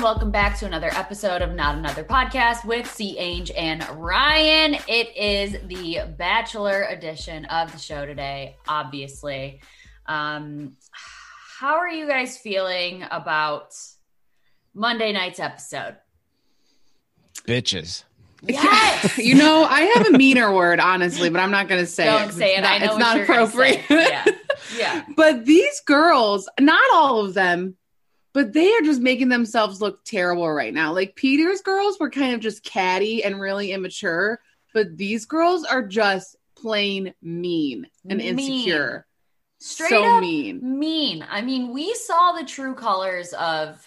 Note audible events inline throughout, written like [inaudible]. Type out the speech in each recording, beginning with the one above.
Hello and welcome back to another episode of Not Another Podcast with C. Ange and Ryan. It is the Bachelor edition of the show today, obviously. Um, how are you guys feeling about Monday night's episode? Bitches. Yes. [laughs] You know, I have a meaner word, honestly, but I'm not going to say it. Don't 'cause say it's it. not- I know it's what not you're appropriate. say. Yeah. Yeah. [laughs] but these girls, not all of them, but they are just making themselves look terrible right now. Like Peter's girls were kind of just catty and really immature, but these girls are just plain mean and Mean. insecure. Straight so up mean. mean. I mean, we saw the true colors of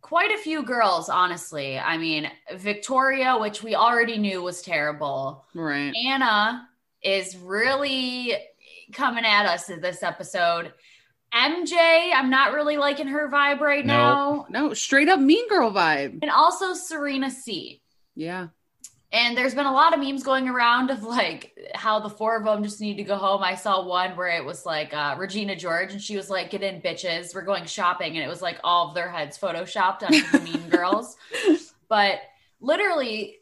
quite a few girls, honestly. I mean, Victoria, which we already knew was terrible. Right. Anna is really coming at us in this episode. MJ, I'm not really liking her vibe right No. now. No, straight up mean girl vibe. And also Serena C. Yeah. And there's been a lot of memes going around of like how the four of them just need to go home. I saw one where it was like uh, Regina George and she was like, Get in, bitches. We're going shopping. And it was like all of their heads photoshopped onto the mean [laughs] girls. But literally,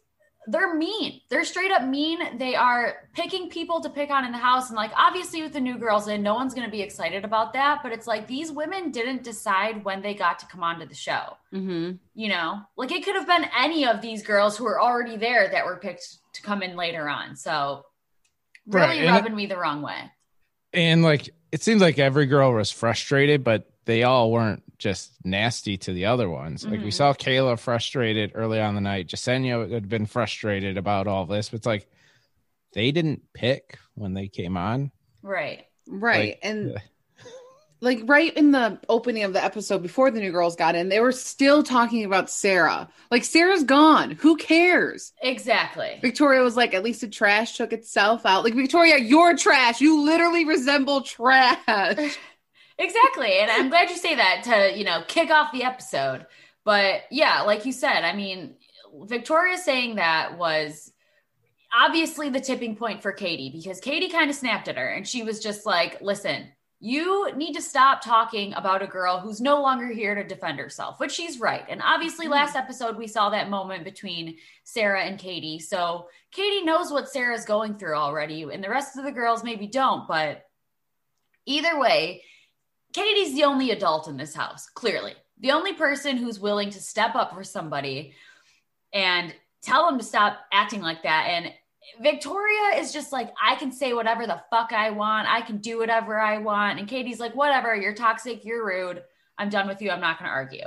they're mean. They're straight up mean. They are picking people to pick on in the house. And like, obviously, with the new girls in, no one's going to be excited about that. But it's like these women didn't decide when they got to come onto the show Mm-hmm. you know like it could have been any of these girls who were already there that were picked to come in later on so really Right, and- rubbing me the wrong way And like it seems like every girl was frustrated, but they all weren't just nasty to the other ones. Like we Mhm. saw Kayla frustrated early on the night. Jessenia had been frustrated about all this. But it's like they didn't pick when they came on. right Right. Like, and uh, like right in the opening of the episode before the new girls got in, they were still talking about Sarah. Like Sarah's gone. Who cares? exactly Victoria was like, at least the trash took itself out. Like Victoria, you're trash. You literally resemble trash. [laughs] exactly and i'm glad you say that to you know kick off the episode. But yeah like you said i mean victoria saying that was obviously the tipping point for katie because katie kind of snapped at her and she was just like listen you need to stop talking about a girl who's no longer here to defend herself which she's right. And obviously mm-hmm. last episode we saw that moment between sarah and katie. So katie knows what sarah's going through already and the rest of the girls maybe don't but either way Katie's the only adult in this house, clearly. The only person who's willing to step up for somebody and tell them to stop acting like that. And Victoria is just like, I can say whatever the fuck I want. I can do whatever I want. And Katie's like, whatever, you're toxic, you're rude. I'm done with you. I'm not going to argue.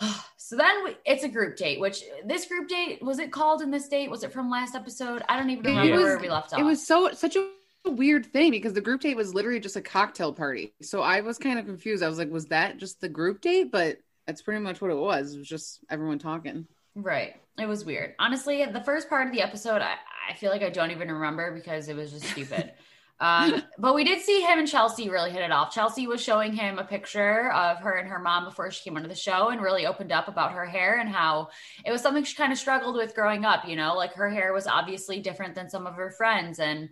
[sighs] So then we, it's a group date, which this group date was it called in this date? Was it from last episode? I don't even remember was- where we left off. It was so such a weird thing because the group date was literally just a cocktail party. So I was kind of confused. I was like, was that just the group date? But that's pretty much what it was. It was just everyone talking. Right. It was weird. Honestly, the first part of the episode, I, I feel like I don't even remember because it was just stupid. [laughs] um, but we did see him and Chelsea really hit it off. Chelsea was showing him a picture of her and her mom before she came onto the show and really opened up about her hair and how it was something she kind of struggled with growing up. You know, like her hair was obviously different than some of her friends. And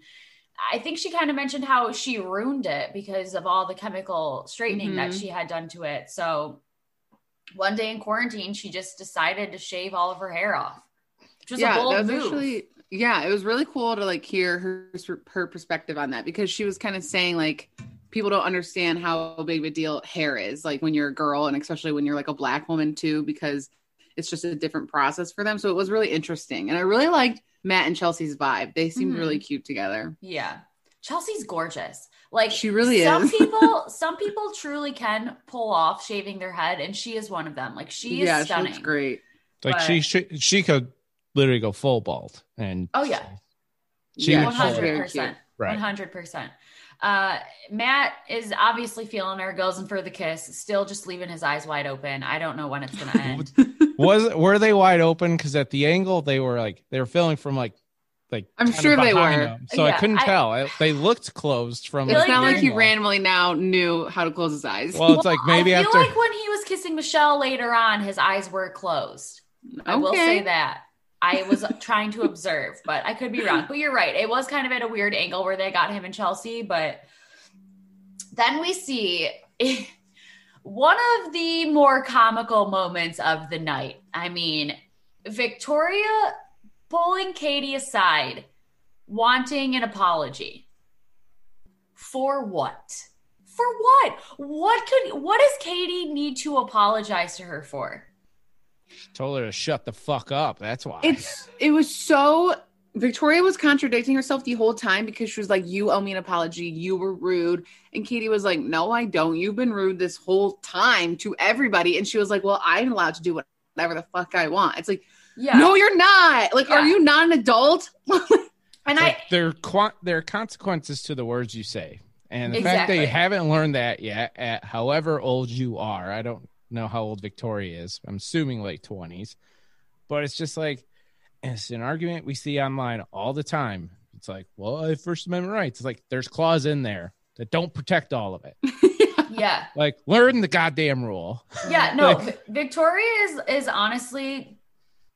I think she kind of mentioned how she ruined it because of all the chemical straightening that Mhm. she had done to it. So one day in quarantine, she just decided to shave all of her hair off, which was a yeah, bold that was move. actually yeah, it was really cool to like hear her her perspective on that because she was kind of saying like people don't understand how big of a deal hair is like when you're a girl and especially when you're like a black woman too because it's just a different process for them. So it was really interesting, and I really liked Matt and Chelsea's vibe. They seemed Mhm. really cute together. yeah, Chelsea's gorgeous. Like She really some is. [laughs] people, some people truly can pull off shaving their head, and she is one of them. Like she is yeah, stunning. she looks great. Like But- she, she she could literally go full bald and Oh, yeah. She Yeah, she's pull it. very 100%. 100%. Uh, Matt is obviously feeling her, goes in for the kiss, still just leaving his eyes wide open. I don't know when it's going [laughs] to end. [laughs] Was were they wide open? Because at the angle they were like they were filming from like like I'm sure they were. them. So I couldn't I- tell. I- they looked closed from. It's like not like he randomly now knew how to close his eyes. Well, it's like maybe I feel after. like when he was kissing Michelle later on, his eyes were closed. I will say that. I was [laughs] trying to observe, but I could be wrong. But you're right. It was kind of at a weird angle where they got him in Chelsea. But then we see [laughs] one of the more comical moments of the night. I mean, Victoria pulling Katie aside, wanting an apology. For what? For what? What could what does Katie need to apologize to her for? told her to shut the fuck up. That's why. it's it was so Victoria was contradicting herself the whole time because she was like, "You owe me an apology. You were rude," and Katie was like, "No, I don't. You've been rude this whole time to everybody." And she was like, "Well, I'm allowed to do whatever the fuck I want." It's like, Yeah. no, you're not. Like, are you not an adult? [laughs] and Like, I there are qua- there are consequences to the words you say, and the fact that you haven't learned that yet, at however old you are, I don't know how old Victoria is. I'm assuming late twenties, but it's just like it's an argument we see online all the time. It's like, well, I First Amendment rights. It's like there's clause in there that don't protect all of it. [laughs] yeah. Like, learn the goddamn rule. Yeah, no, Like- Victoria is is honestly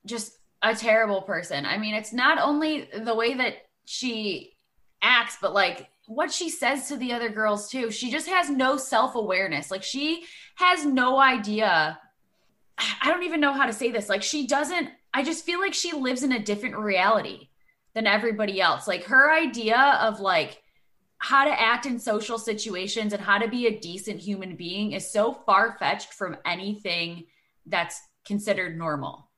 just a terrible person. I mean, it's not only the way that she acts, but like what she says to the other girls too. She just has no self-awareness. Like she has no idea I don't even know how to say this. Like she doesn't I just feel like she lives in a different reality than everybody else. Like her idea of like how to act in social situations and how to be a decent human being is so far fetched from anything that's considered normal.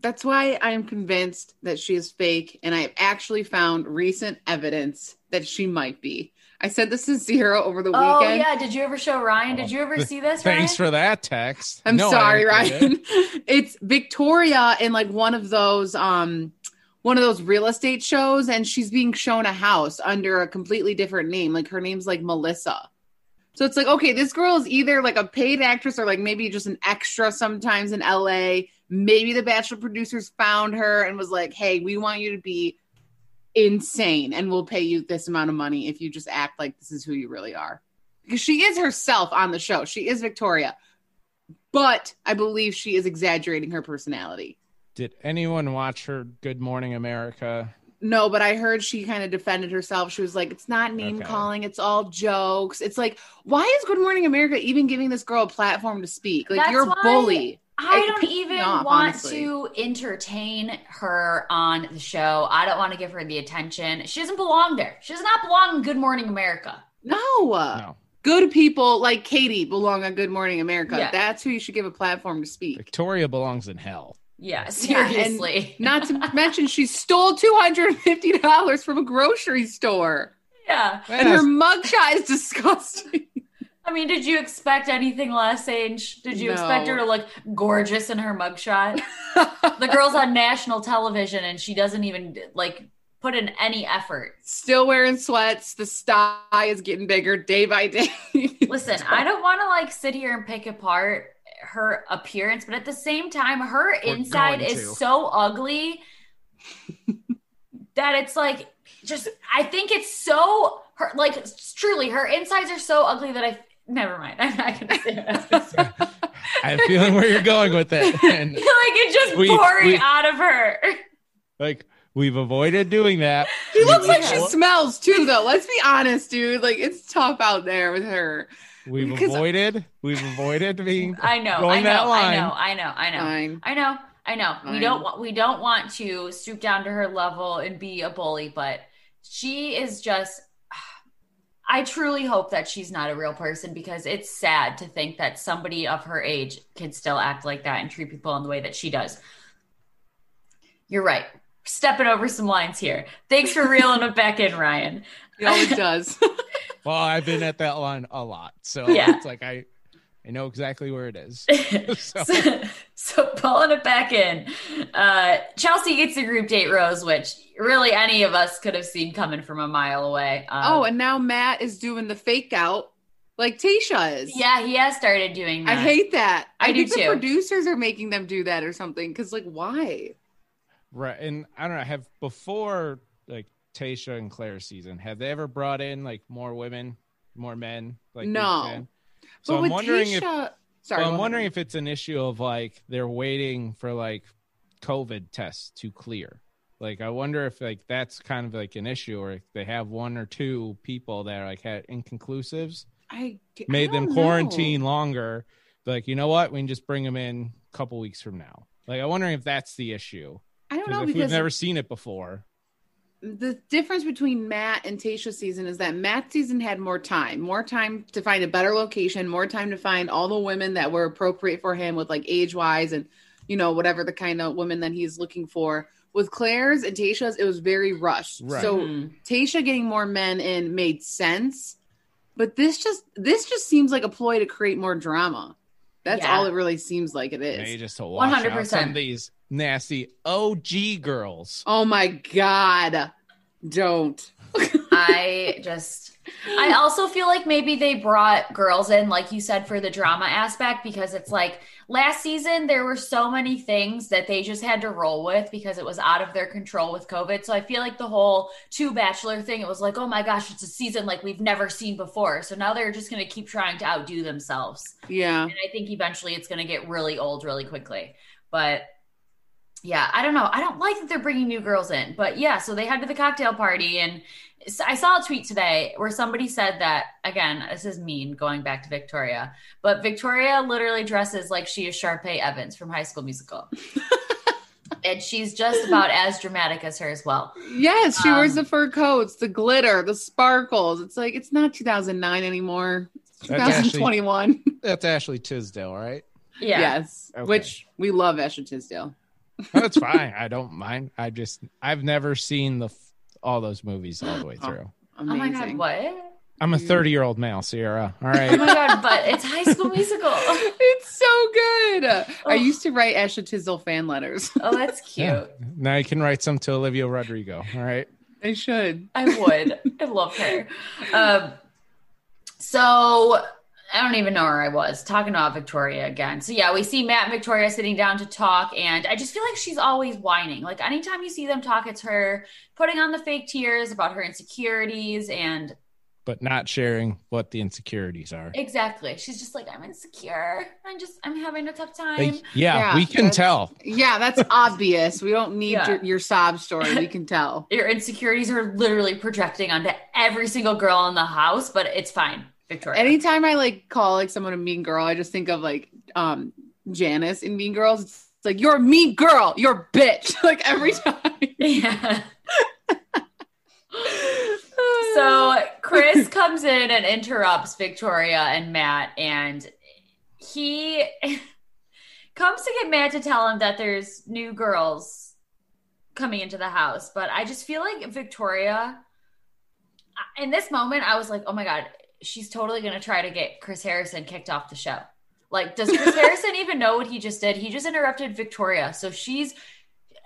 That's why I'm convinced that she is fake, and I've actually found recent evidence that she might be. I said this to Zero over the Oh weekend. Oh yeah, did you ever show Ryan? Did you ever [laughs] see this? Thanks Ryan? for that text. I'm No, sorry, haven't it. Ryan. [laughs] it's Victoria in like one of those um one of those real estate shows, and she's being shown a house under a completely different name. Like her name's like Melissa. So it's like, okay, this girl is either like a paid actress or like maybe just an extra sometimes in LA. Maybe the Bachelor producers found her and was like, hey, we want you to be insane and we'll pay you this amount of money if you just act like this is who you really are. Because she is herself on the show. She is Victoria. But I believe she is exaggerating her personality. Did anyone watch her Good Morning America? No, but I heard she kind of defended herself. She was like, it's not name Okay. calling, it's all jokes. It's like, why is Good Morning America even giving this girl a platform to speak? Like, That's you're a why- bully. I It don't even off, want honestly. to entertain her on the show. I don't want to give her the attention. She doesn't belong there. She does not belong in Good Morning America. No. No. Good people like Katie belong on Good Morning America. Yeah. That's who you should give a platform to speak. Victoria belongs in hell. Yeah, Yeah, seriously. Not to mention, she stole $250 from a grocery store. yeah. And her mugshot is disgusting. I mean, did you expect anything less, Ange? Did you expect her to look gorgeous in her mugshot? the girl's on national television and she doesn't even like put in any effort. Still wearing sweats. The sty is getting bigger day by day. [laughs] Listen, I don't want to like sit here and pick apart her appearance, but at the same time, her inside is to. so ugly that it's like just I think it's so her like truly her insides are so ugly that I never mind. [laughs] I'm not gonna say what I was [laughs] gonna say. I have a feeling where you're going with it. [laughs] And like it's just We- pouring we- out of her. like we've avoided doing that. She looks like she smells too, though. Let's be honest, dude. Like it's tough out there with her. We've Because- avoided. We've avoided being. I know, Going I that know, I know, I know, I know. Fine. I know, I know. We don't want we don't want to stoop down to her level and be a bully, but she is just I truly hope that she's not a real person because it's sad to think that somebody of her age can still act like that and treat people in the way that she does. You're right. Stepping over some lines here. Thanks for reeling it back in, Ryan. He always does. [laughs] Well, I've been at that line a lot, so Yeah. it's like I, I know exactly where it is. [laughs] [laughs] so, so, pulling it back in, uh, Chelsea gets the group date rose, which really any of us could have seen coming from a mile away. Um, oh, and now Matt is doing the fake out like Tayshia is. Yeah, he has started doing that. I hate that. I, I do think too. The producers are making them do that or something. Cause like, why? Right. And I don't know, have before like Tayshia and Claire season, have they ever brought in like more women, more men? Like no. So but I'm wondering Tayshia, if sorry, well, I'm wondering if it's an issue of like they're waiting for like COVID tests to clear. Like I wonder if like that's kind of like an issue, or if they have one or two people that like had inconclusives, I made I them know. quarantine longer. Like you know what, we can just bring them in a couple weeks from now. Like I'm wondering if that's the issue. I don't know if because we've never seen it before. The difference between Matt and Tayshia's season is that Matt's season had more time, more time to find a better location, more time to find all the women that were appropriate for him with like age wise and you know whatever the kind of women that he's looking for. With Claire's and Tayshia's, it was very rushed. Right. So Mhm. Tayshia getting more men in made sense, but this just this just seems like a ploy to create more drama. That's Yeah. all it really seems like it is. Maybe just to wash out 100%. some of these nasty OG girls. Oh my god. Don't. [laughs] I just I also feel like maybe they brought girls in, like you said, for the drama aspect because it's like last season there were so many things that they just had to roll with because it was out of their control with COVID. So I feel like the whole two bachelor thing, it was like, oh my gosh, it's a season like we've never seen before. So now they're just gonna keep trying to outdo themselves. Yeah. And I think eventually it's going to get really old really quickly. But yeah, I don't know. I don't like that they're bringing new girls in. But yeah, so they head to the cocktail party. And I saw a tweet today where somebody said that, again, this is mean going back to Victoria, but Victoria literally dresses like she is Sharpay Evans from High School Musical. [laughs] and she's just about as dramatic as her as well. Yes, she wears Um, the fur coats, the glitter, the sparkles. It's like it's not 2009 anymore. It's That's actually- 2021. That's Ashley Tisdale, right? Yeah. Yes, Okay. which we love Ashley Tisdale. That's fine. I don't mind. I just I've never seen the all those movies all the way Oh. through. Amazing. Oh my God, what? I'm a 30 year old male, Sierra. All right. Oh my God, but it's High School Musical. [laughs] It's so good. I Oh. used to write Ashley Tisdale fan letters. Oh, that's [laughs] cute. Yeah. Now you can write some to Olivia Rodrigo. All right. I should. I would. I love her. Um, so I don't even know where I was talking about Victoria again. So yeah, we see Matt and Victoria sitting down to talk, and I just feel like she's always whining. Like anytime you see them talk, it's her putting on the fake tears about her insecurities and But not sharing what the insecurities are. exactly. She's just like, I'm insecure. I'm just I'm having a tough time. Like, yeah, Yeah, we can tell. Yeah, that's [laughs] obvious. We don't need Yeah. your, your sob story. We can tell. [laughs] Your insecurities are literally projecting onto every single girl in the house, but it's fine, Victoria. Anytime I like call like someone a mean girl, I just think of like um Janice in Mean Girls. It's like you're a mean girl, you're a bitch. [laughs] like every time. [laughs] yeah. So Chris [laughs] comes in and interrupts Victoria and Matt, and he comes to get Matt to tell him that there's new girls coming into the house. But I just feel like Victoria, in this moment, I was like, oh my God, she's totally going to try to get Chris Harrison kicked off the show. Like, does Chris [laughs] Harrison even know what he just did? He just interrupted Victoria. So she's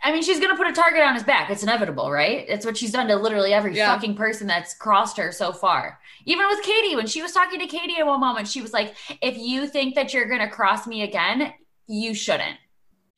I mean, she's going to put a target on his back. It's inevitable, right? It's what she's done to literally every Yeah. fucking person that's crossed her so far. Even with Katie, when she was talking to Katie at one moment, she was like, if you think that you're going to cross me again, you shouldn't.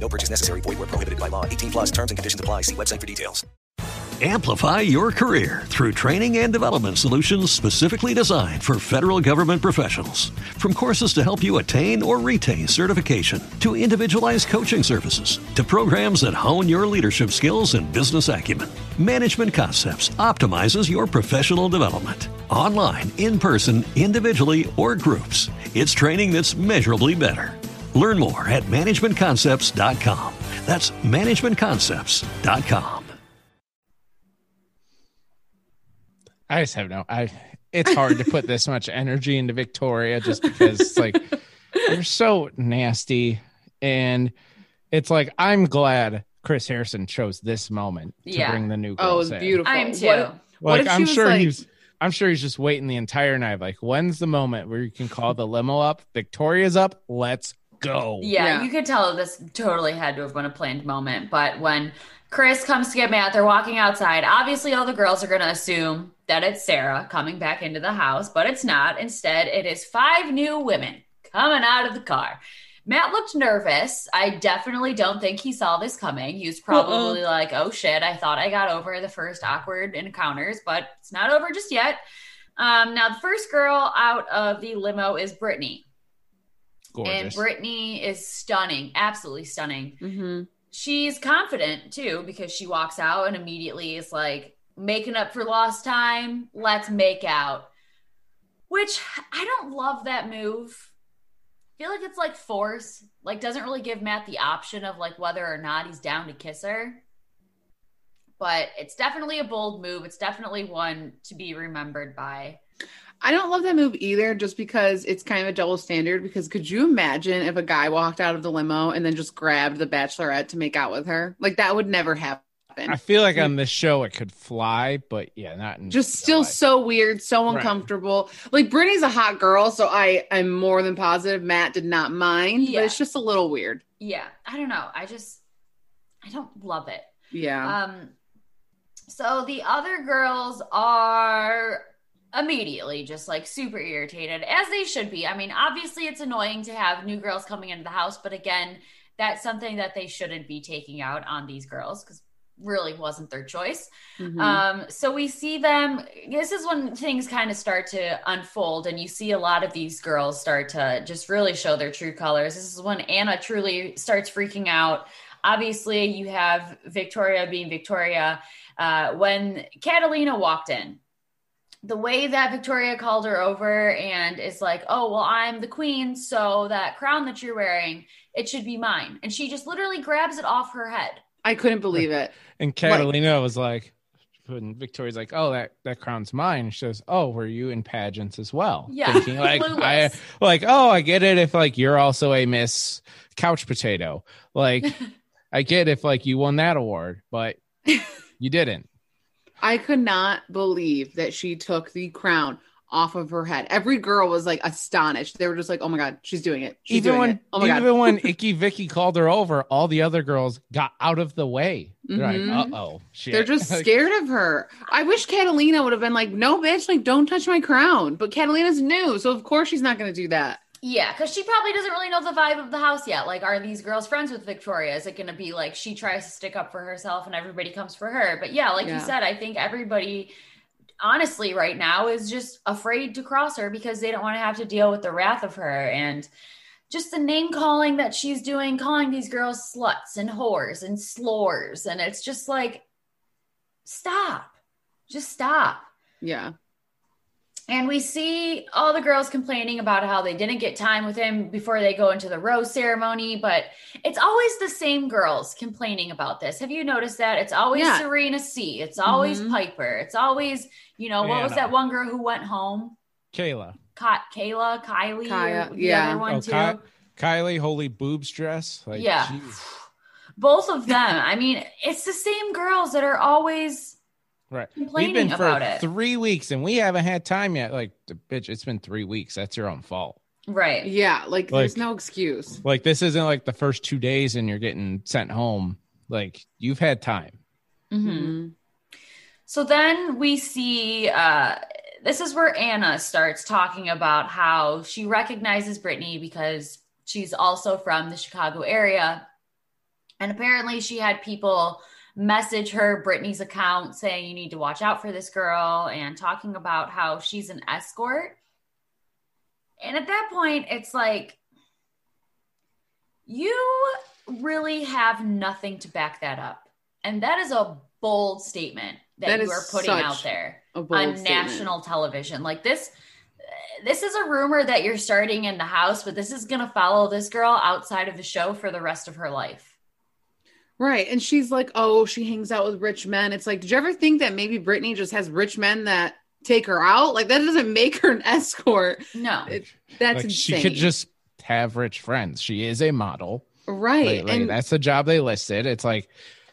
No purchase necessary. Void where prohibited by law. 18 plus terms and conditions apply. See website for details. Amplify your career through training and development solutions specifically designed for federal government professionals. From courses to help you attain or retain certification, to individualized coaching services, to programs that hone your leadership skills and business acumen, Management Concepts optimizes your professional development. Online, in person, individually, or groups, it's training that's measurably better. Learn more at managementconcepts.com. That's managementconcepts.com. I just have no. I. It's hard to put this much energy into Victoria just because it's like you're so nasty, and it's like I'm glad Chris Harrison chose this moment to Yeah. bring the new Oh, it girls in. beautiful. I am too. What, what Like I'm sure like, he's. I'm sure he's just waiting the entire night. Like, when's the moment where you can call the limo up? Victoria's up. Let's go. Yeah, Yeah. you could tell this totally had to have been a planned moment. But when Chris comes to get Matt, they're walking outside. Obviously, all the girls are going to assume that it's Sarah coming back into the house, but it's not. Instead, it is five new women coming out of the car. Matt looked nervous. I definitely don't think he saw this coming. He was probably like, oh shit, I thought I got over the first awkward encounters, but it's not over just yet. Um, now, the first girl out of the limo is Brittany. And Gorgeous. Brittany is stunning, absolutely stunning. Mhm. She's confident too because she walks out and immediately is like making up for lost time. Let's make out. Which I don't love that move. I feel like it's like force. Like doesn't really give Matt the option of like whether or not he's down to kiss her. But it's definitely a bold move. It's definitely one to be remembered by. I don't love that move either, just because it's kind of a double standard. Because could you imagine if a guy walked out of the limo and then just grabbed the bachelorette to make out with her? Like that would never happen. I feel like on this show it could fly, but yeah, not in just still life. so weird, so Right. uncomfortable. Like Brittany's a hot girl, so I am more than positive Matt did not mind, Yeah. but it's just a little weird. Yeah, I don't know. I just I don't love it. Yeah. Um, so the other girls are immediately just like super irritated, as they should be. I mean, obviously, it's annoying to have new girls coming into the house, but again, that's something that they shouldn't be taking out on these girls because really wasn't their choice. Mhm. Um, so we see them. This is when things kind of start to unfold, and you see a lot of these girls start to just really show their true colors. This is when Anna truly starts freaking out. Obviously, you have Victoria being Victoria. Uh, when Catalina walked in, the way that Victoria called her over and is like, "Oh, well, I'm the queen, so that crown that you're wearing, it should be mine," and she just literally grabs it off her head. I couldn't believe it. And Catalina was like, when Victoria's like, "Oh, that that crown's mine," she goes, "Oh, were you in pageants as well?" Yeah, thinking [laughs] like, I, like, oh, I get it if like you're also a Miss Couch Potato. Like, [laughs] I get if like you won that award, but [laughs] you didn't. I could not believe that she took the crown off of her head. Every girl was like astonished. They were just like, "Oh my god, she's doing it! She's even doing when it! Oh my even god!" when [laughs] Icky Vicky called her over, all the other girls got out of the way. They're Mhm. like, "Uh oh. They're just [laughs] scared of her. I wish Catalina would have been like, "No, bitch! Like, don't touch my crown." But Catalina's new, so of course she's not going to do that. Yeah, because she probably doesn't really know the vibe of the house yet. Like, are these girls friends with Victoria? Is it going to be like she tries to stick up for herself and everybody comes for her? But yeah, like you said, I think everybody, honestly, right now is just afraid to cross her because they don't want to have to deal with the wrath of her and just the name calling that she's doing, calling these girls sluts and whores and slores. And it's just like, stop. Just stop. Yeah, And we see all the girls complaining about how they didn't get time with him before they go into the rose ceremony, but it's always the same girls complaining about this. Have you noticed that? It's always Yeah. Serena C. It's always Mhm. Pieper. It's always, you know, what was that one girl who went home? Kayla, Ka- Kayla, Kylie, Kaya, the yeah. other one oh, too. Ky- Kylie, holy boobs dress. Like, Yeah. jeez. Both of them. I mean, it's the same girls that are always Right. complaining We've been for about it. three weeks and we haven't had time yet. Like, bitch, it's been three weeks. That's your own fault. right. yeah. Like, Like- there's no excuse. Like, this isn't like the first two days and you're getting sent home. Like, you've had time. Mhm. Mhm. So then we see uh, this is where Anna starts talking about how she recognizes Brittany because she's also from the Chicago area. And apparently, she had people message her Brittany's account saying, You need to watch out for this girl, and talking about how she's an escort. And at that point, it's like, you really have nothing to back that up. And that is a bold statement that, That you are putting out there on statement. national television. Like this, this is a rumor that you're starting in the house, but this is going to follow this girl outside of the show for the rest of her life. Right. And she's like, oh, she hangs out with rich men. It's like, did you ever think that maybe Brittany just has rich men that take her out? Like, that doesn't [laughs] make her an escort. No. It, that's like insane. she could just have rich friends. She is a model. right. Like, like, and that's the job they listed. It's like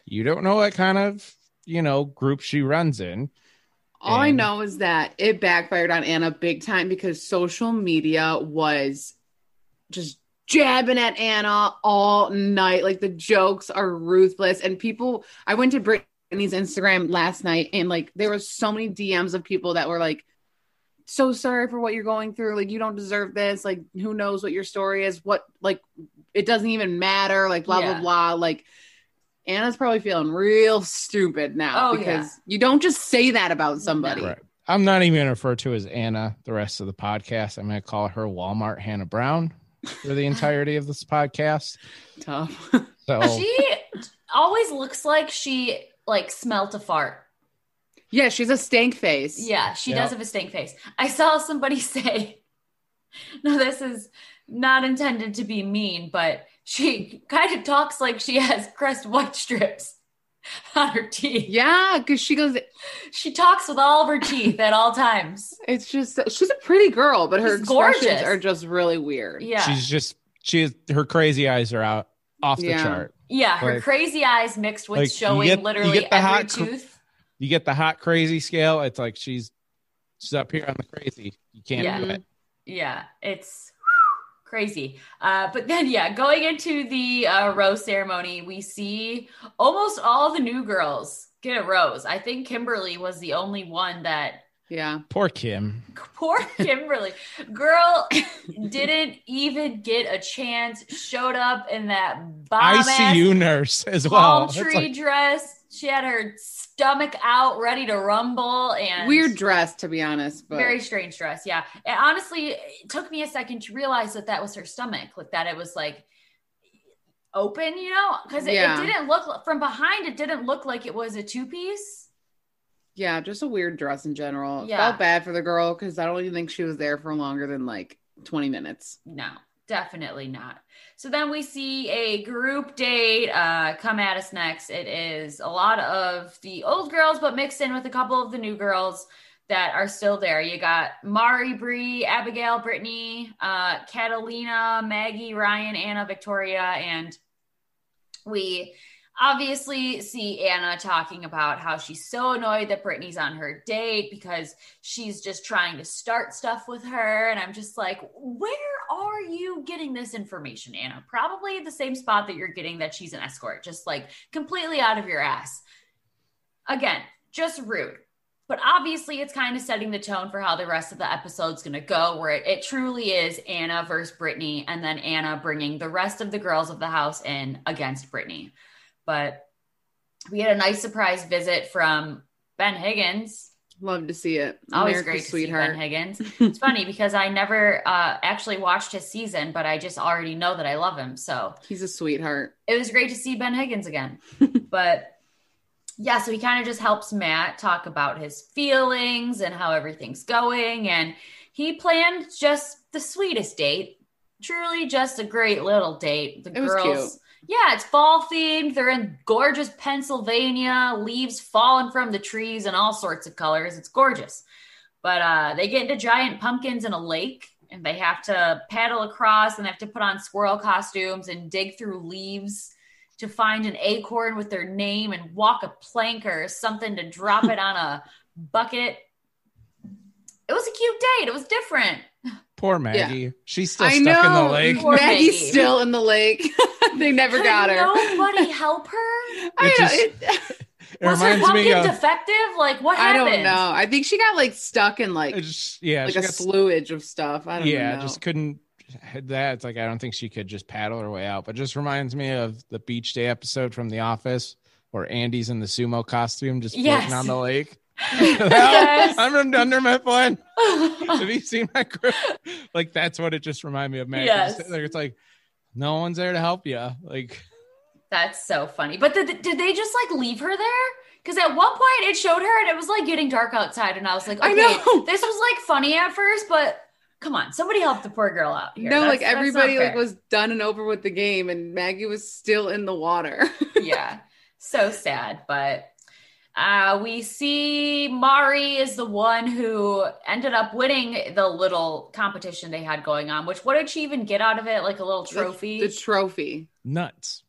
you don't know what kind of you know group she runs in. all I know is that it backfired on Anna big time because social media was just jabbing at Anna all night. Like the jokes are ruthless. And people, I went to Brittany's Instagram last night and like there was so many DMs of people that were like, so sorry for what you're going through. Like, you don't deserve this. Like, who knows what your story is? What, like, it doesn't even matter. Like, blah, Yeah. blah, blah. Like, Anna's probably feeling real stupid now Oh, because yeah. you don't just say that about somebody. Right. I'm not even going to refer to as Anna the rest of the podcast. I'm going to call her Walmart Hannah Brown for the entirety of this podcast. Tough. So She always looks like she like smelt a fart. yeah, she's a stank face. Yeah, she Yeah. does have a stink face. I saw somebody [laughs] say, no, this is not intended to be mean, but she kind of talks like she has [laughs] Crest white strips [laughs] on her teeth. Yeah, because she goes, She talks with all of her teeth at all times. [laughs] it's just, she's a pretty girl, but her She's expressions gorgeous. are just really weird. Yeah. she's just she is her crazy eyes are out off the Yeah. chart. yeah, her like- crazy eyes mixed with like, showing get- literally the every hot cr- tooth. You get the hot crazy scale. It's like she's she's up here on the crazy. You can't Yeah. do it. Yeah, it's crazy. Uh, but then, yeah, going into the uh, rose ceremony, we see almost all the new girls get a rose. I think Kimberly was the only one that Yeah. Poor Kim. [laughs] poor Kimberly girl [laughs] didn't even get a chance. Showed up in that bomb ICU nurse as well. palm It's tree like- dress. She had her stomach out, ready to rumble, and Weird dress, to be honest, but very strange dress. Yeah. And honestly, it took me a second to realize that that was her stomach, like that it was like open, you know, because it, Yeah. it didn't look from behind, it didn't look like it was a two piece. yeah, just a weird dress in general. Yeah. Felt bad for the girl because I don't even think she was there for longer than like 20 minutes. No, definitely not. So then we see a group date uh, come at us next. It is a lot of the old girls, but mixed in with a couple of the new girls that are still there. You got Mari, Bree, Abigail, Brittany, uh, Catalina, Maggie, Ryan, Anna, Victoria, and we obviously see Anna talking about how she's so annoyed that Brittany's on her date because she's just trying to start stuff with her. And I'm just like, where are you getting this information, Anna? Probably the same spot that you're getting that she's an escort, just like completely out of your ass. Again, just rude. But obviously, it's kind of setting the tone for how the rest of the episode's going to go, where it, it truly is Anna versus Brittany, and then Anna bringing the rest of the girls of the house in against Brittany. But we had a nice surprise visit from Ben Higgins. Love to see it. Always America's great to sweetheart. see Ben Higgins. [laughs] It's funny because I never uh, actually watched his season, but I just already know that I love him. So He's a sweetheart. it was great to see Ben Higgins again. [laughs] but yeah, so he kind of just helps Matt talk about his feelings and how everything's going. And he planned just the sweetest date. Truly just a great little date. The It girls. Yeah, it's fall themed. They're in gorgeous Pennsylvania, leaves falling from the trees in all sorts of colors. It's gorgeous. But uh, they get into giant pumpkins in a lake and they have to paddle across and they have to put on squirrel costumes and dig through leaves to find an acorn with their name and walk a plank or something to drop [laughs] it on a bucket. It was a cute date. It was different. Poor Maggie. She's still I stuck know. in the lake. Poor Maggie's Maggie. still in the lake. [laughs] they never Could got her. Nobody [laughs] help her. I, It know, just- it- [laughs] It Was her reminds pumpkin of defective? Like what I happened? don't know. I think she got like stuck in like it's- yeah, like a got- slewage of stuff. I don't know. yeah, know. just couldn't had that. It's like I don't think she could just paddle her way out. But just reminds me of the beach day episode from The Office where Andy's in the sumo costume just floating Yes. on the lake. Yes. I'm under my plan. [laughs] Have you seen my crew? Like that's what it just reminded me of. Maggie. Yes. Just sitting there, It's like no one's there to help you. Like That's so funny. But did, did they just like leave her there? Because at one point it showed her and it was like getting dark outside, and I was like, I okay, know. this was like funny at first, but Come on, somebody help the poor girl out here. no, That's- like everybody like was done and over with the game, and Maggie was still in the water. yeah, [laughs] so sad. But uh, we see Mari is the one who ended up winning the little competition they had going on. Which what did she even get out of it? Like a little trophy. the trophy. Nuts.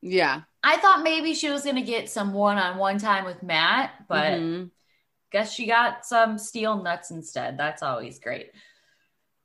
Yeah, I thought maybe she was going to get some one-on-one time with Matt, but Mhm. guess she got some steel nuts instead. That's always great.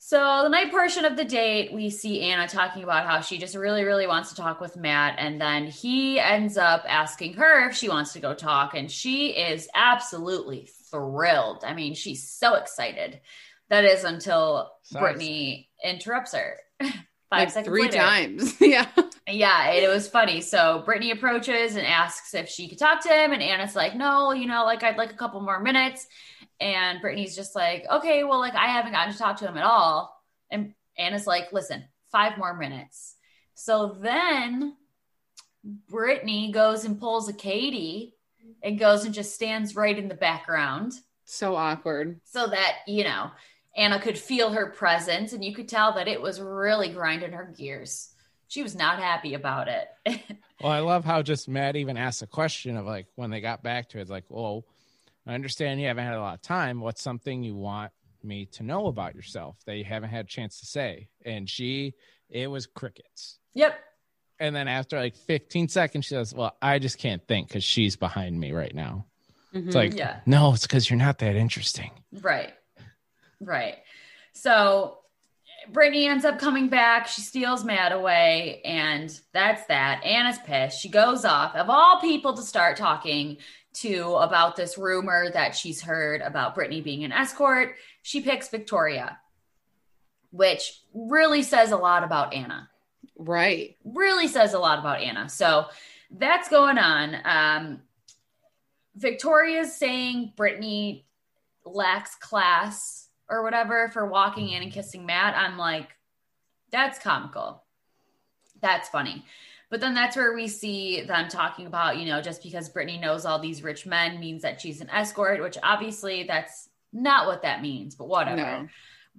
So the night portion of the date, we see Anna talking about how she just really, really wants to talk with Matt, and then he ends up asking her if she wants to go talk, and she is absolutely thrilled. I mean, she's so excited. That is until Brittany interrupts her. [laughs] Five like seconds three later. times. [laughs] yeah, Yeah, and it was funny. So Brittany approaches and asks if she could talk to him, and Anna's like, "No, you know, like I'd like a couple more minutes." And Brittany's just like, "Okay, well, like I haven't gotten to talk to him at all." And Anna's like, "Listen, five more minutes." So then Brittany goes and pulls a Katie and goes and just stands right in the background so awkward. so that you know Anna could feel her presence, and you could tell that it was really grinding her gears. She was not happy about it. [laughs] Well, I love how just Matt even asked a question of like when they got back to it, like, "Oh, I understand you haven't had a lot of time. What's something you want me to know about yourself that you haven't had a chance to say?" And she, it was crickets. yep. And then after like 15 seconds, she says, "Well, I just can't think because she's behind me right now." It's mm-hmm. like, Yeah. no, it's because you're not that interesting. Right. Right. So Brittany ends up coming back. She steals Matt away, and that's that. Anna's pissed. She goes off, of all people, to start talking to about this rumor that she's heard about Brittany being an escort. She picks Victoria, which really says a lot about Anna. right. really says a lot about Anna. So that's going on. Um, Victoria's saying Brittany lacks class or whatever for walking in and kissing Matt. I'm like, that's comical. That's funny. But then that's where we see them talking about, you know, just because Brittany knows all these rich men means that she's an escort, which obviously that's not what that means, but whatever. No.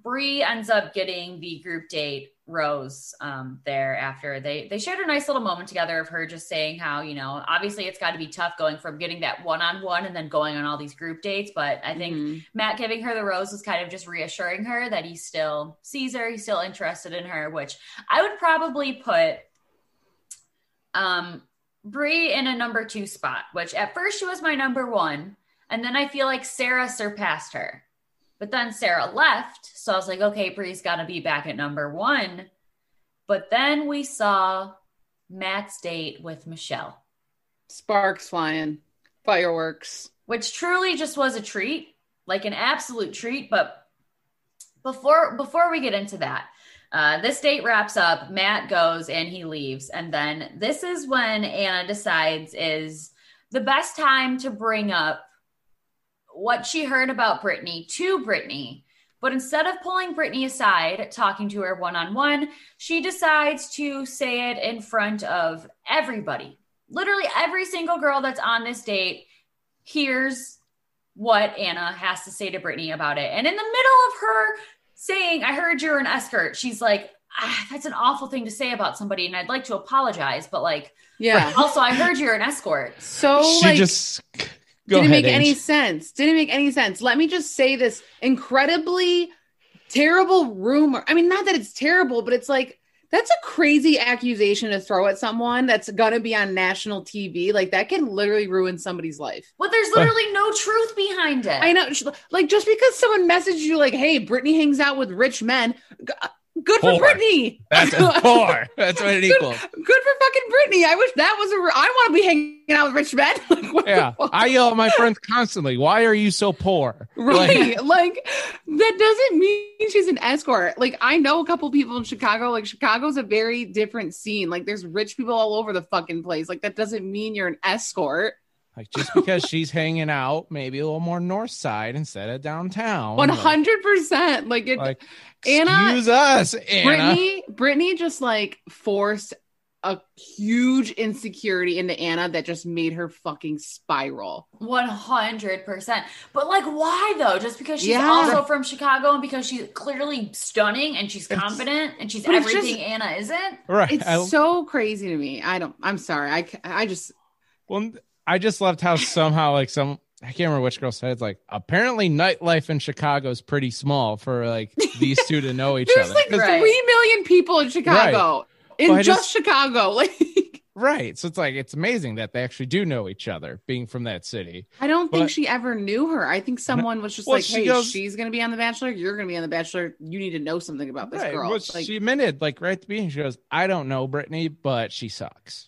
Bree ends up getting the group date rose um, there after they they shared a nice little moment together of her just saying how you know obviously it's got to be tough going from getting that one on one and then going on all these group dates but I think Mhm. Matt giving her the rose was kind of just reassuring her that he still sees her he's still interested in her which I would probably put um Bree in a number two spot which at first she was my number one and then I feel like Sarah surpassed her but then Sarah left. So I was like, okay, Bree's got to be back at number one. But then we saw Matt's date with Michelle, Sparks flying, fireworks. which truly just was a treat, like an absolute treat. But before before we get into that, uh, this date wraps up. Matt goes and he leaves, and then this is when Anna decides is the best time to bring up what she heard about Brittany to Brittany. But instead of pulling Brittany aside, talking to her one on one, she decides to say it in front of everybody. Literally, every single girl that's on this date hears what Anna has to say to Brittany about it. And in the middle of her saying, I heard you're an escort, she's like, ah, that's an awful thing to say about somebody. And I'd like to apologize. But like, Yeah. [laughs] also, I heard you're an escort. So she like just go didn't ahead, make any sense. Didn't make any sense. Let me just say this incredibly terrible rumor. I mean, not that it's terrible, but it's like that's a crazy accusation to throw at someone that's gonna be on national TV. Like that can literally ruin somebody's life. Well, there's literally no truth behind it. I know, like just because someone messaged you like, "Hey, Brittany hangs out with rich men," good for. Brittany. That's [laughs] a four. That's what it equals. Good for fucking Brittany. I wish that was a. re- I want to be hanging out with rich men. [laughs] Like, Yeah. I yell at my friends constantly, why are you so poor? Like, [laughs] Like, that doesn't mean she's an escort. Like I know a couple people in Chicago. Like Chicago's a very different scene. Like there's rich people all over the fucking place. Like that doesn't mean you're an escort. Like just because she's hanging out maybe a little more north side instead of downtown. Hundred percent. Like it Like, Anna- excuse us, Anna. Brittany Brittany just like forced a huge insecurity into Anna that just made her fucking spiral. 100%. But like, why though? Just because she's Yeah. also from Chicago and because she's clearly stunning and she's confident and she's everything just- Anna isn't? Right. It's I, so crazy to me. I don't. I'm sorry. I I just well, I just loved how somehow like some I can't remember which girl said it's like apparently nightlife in Chicago is pretty small for like these two to know each [laughs] there's other. like 'Cause- Right. three million people in Chicago. In Well, just, just- Chicago. [laughs] Like Right. So it's like it's amazing that they actually do know each other, being from that city. I don't think she ever knew her. I think someone was just Well, like, she "Hey, goes- she's gonna be on The Bachelor. You're gonna be on The Bachelor. You need to know something about this Right. girl." Well, like, she admitted, like right at the beginning, she goes, "I don't know Brittany, but she sucks."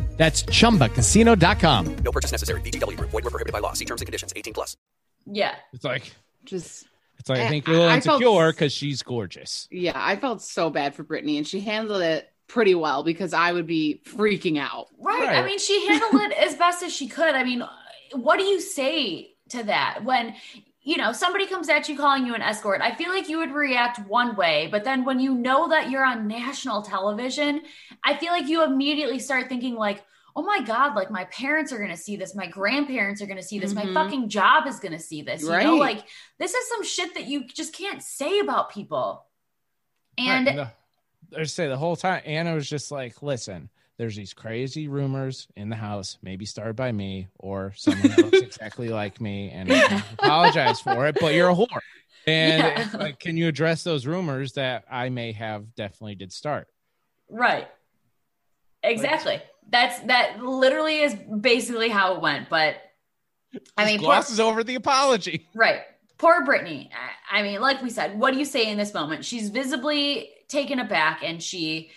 That's chumbacasino.com. No purchase necessary. VGW Group. Void were prohibited by law. See terms and conditions. 18 plus. Yeah. It's like just it's like I I- think you're a little I felt- insecure because she's gorgeous. yeah, I felt so bad for Brittany, and she handled it pretty well because I would be freaking out. Right. I mean, she handled it as best as she could. I mean, what do you say to that when you know somebody comes at you calling you an escort? I feel like you would react one way, but then when you know that you're on national television, I feel like you immediately start thinking like, "Oh my god, like my parents are going to see this, my grandparents are going to see this, Mhm. my fucking job is going to see this." You know, Right. like this is some shit that you just can't say about people. And Right, I just say the whole time, Anna was just like, "Listen, there's these crazy rumors in the house, maybe started by me or someone that looks [laughs] exactly like me, and I apologize for it, but you're a whore." And Yeah. like, can you address those rumors that I may have definitely did start? Right. Exactly. That's that literally is basically how it went. But I mean, poor, glosses over the apology. right. Poor Brittany. I, I mean, like we said, what do you say in this moment? She's visibly taken aback and she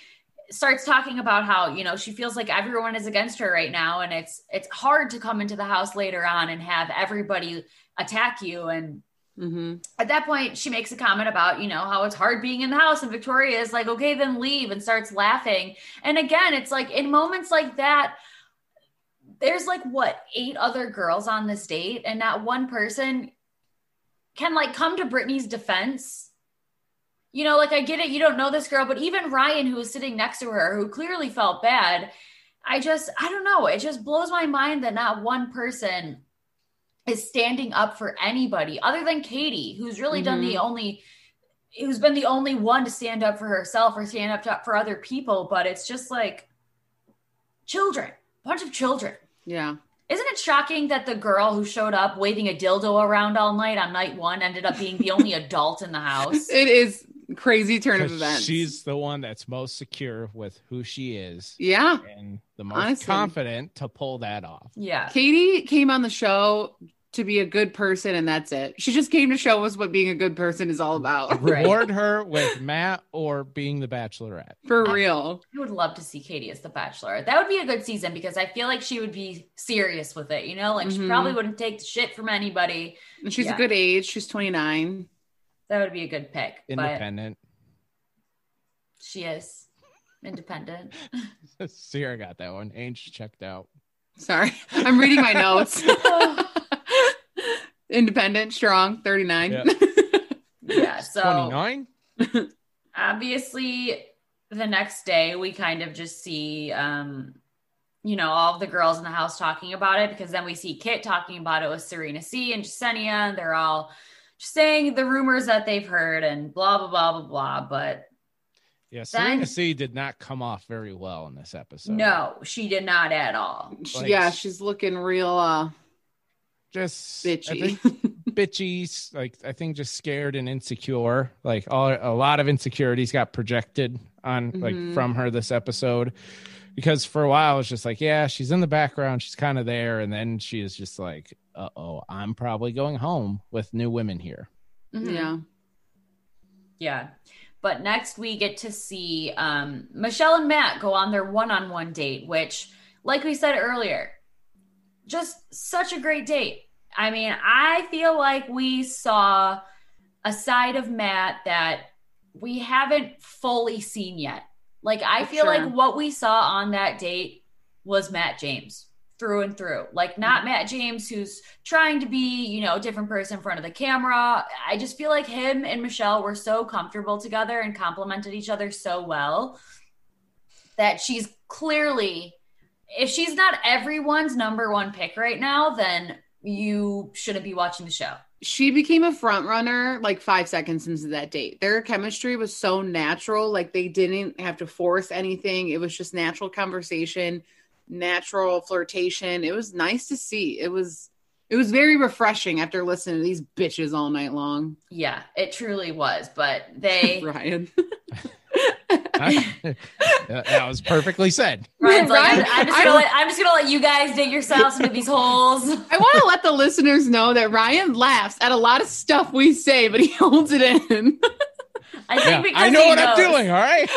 starts talking about how, you know, she feels like everyone is against her right now. And it's it's hard to come into the house later on and have everybody attack you and hmm at that point she makes a comment about you know how it's hard being in the house and victoria is like okay then leave and starts laughing and again it's like in moments like that there's like what eight other girls on this date and not one person can like come to brittany's defense you know like i get it you don't know this girl but even ryan who was sitting next to her who clearly felt bad i just i don't know it just blows my mind that not one person is standing up for anybody other than Katie, who's really done the mm-hmm. only, who's been the only one to stand up for herself or stand up to, for other people. But it's just like children, bunch of children. Yeah. Isn't it shocking that the girl who showed up waving a dildo around all night on night one ended up being the only [laughs] adult in the house? It is crazy turn of events. She's the one that's most secure with who she is yeah. and the most Honestly. confident to pull that off. Yeah. Katie came on the show to be a good person, and that's it. She just came to show us what being a good person is all about. Right. [laughs] Reward her with Matt or being the Bachelorette. For real. I would love to see Katie as the Bachelor. That would be a good season because I feel like she would be serious with it. You know, like she Mhm. probably wouldn't take the shit from anybody. And she's Yeah. a good age. She's 29. That would be a good pick. But Independent. she is independent. [laughs] Sierra got that one. Ainge checked out. Sorry. I'm reading my notes. [laughs] Independent, strong, 39. Yeah. [laughs] yeah. So 29? obviously, the next day we kind of just see, um, you know, all of the girls in the house talking about it because then we see Kit talking about it with Serena C and Jessenia, and they're all just saying the rumors that they've heard and blah blah blah blah blah. But Yeah, Then- C did not come off very well in this episode. no, she did not at all. Like- yeah, she's looking real uh Just bitchy. [laughs] bitchy, like I think just scared and insecure. Like all a lot of insecurities got projected on like Mhm. from her this episode. Because for a while it's just like, yeah, she's in the background, she's kind of there, and then she is just like, uh oh, I'm probably going home with new women here. Mhm. yeah. Yeah. But next we get to see um, Michelle and Matt go on their one-on-one date, which, like we said earlier, just such a great date. I mean, I feel like we saw a side of Matt that we haven't fully seen yet. Like, I feel Sure. like what we saw on that date was Matt James through and through. Like, not mm-hmm. Matt James who's trying to be, you know, a different person in front of the camera. I just feel like him and Michelle were so comfortable together and complimented each other so well that she's clearly if she's not everyone's number one pick right now, then you shouldn't be watching the show. She became a front runner like five seconds into that date. Their chemistry was so natural, like they didn't have to force anything. It was just natural conversation, natural flirtation. It was nice to see. It was it was very refreshing after listening to these bitches all night long. Yeah, it truly was. But they [laughs] Ryan. [laughs] that was perfectly said. Ryan's like, I'm, Ryan, I'm just gonna let, I'm just gonna let you guys dig yourselves into these holes. [laughs] I want to let the listeners know that Ryan laughs at a lot of stuff we say, but he holds it in. I think Yeah, because I know he what I'm doing. All right.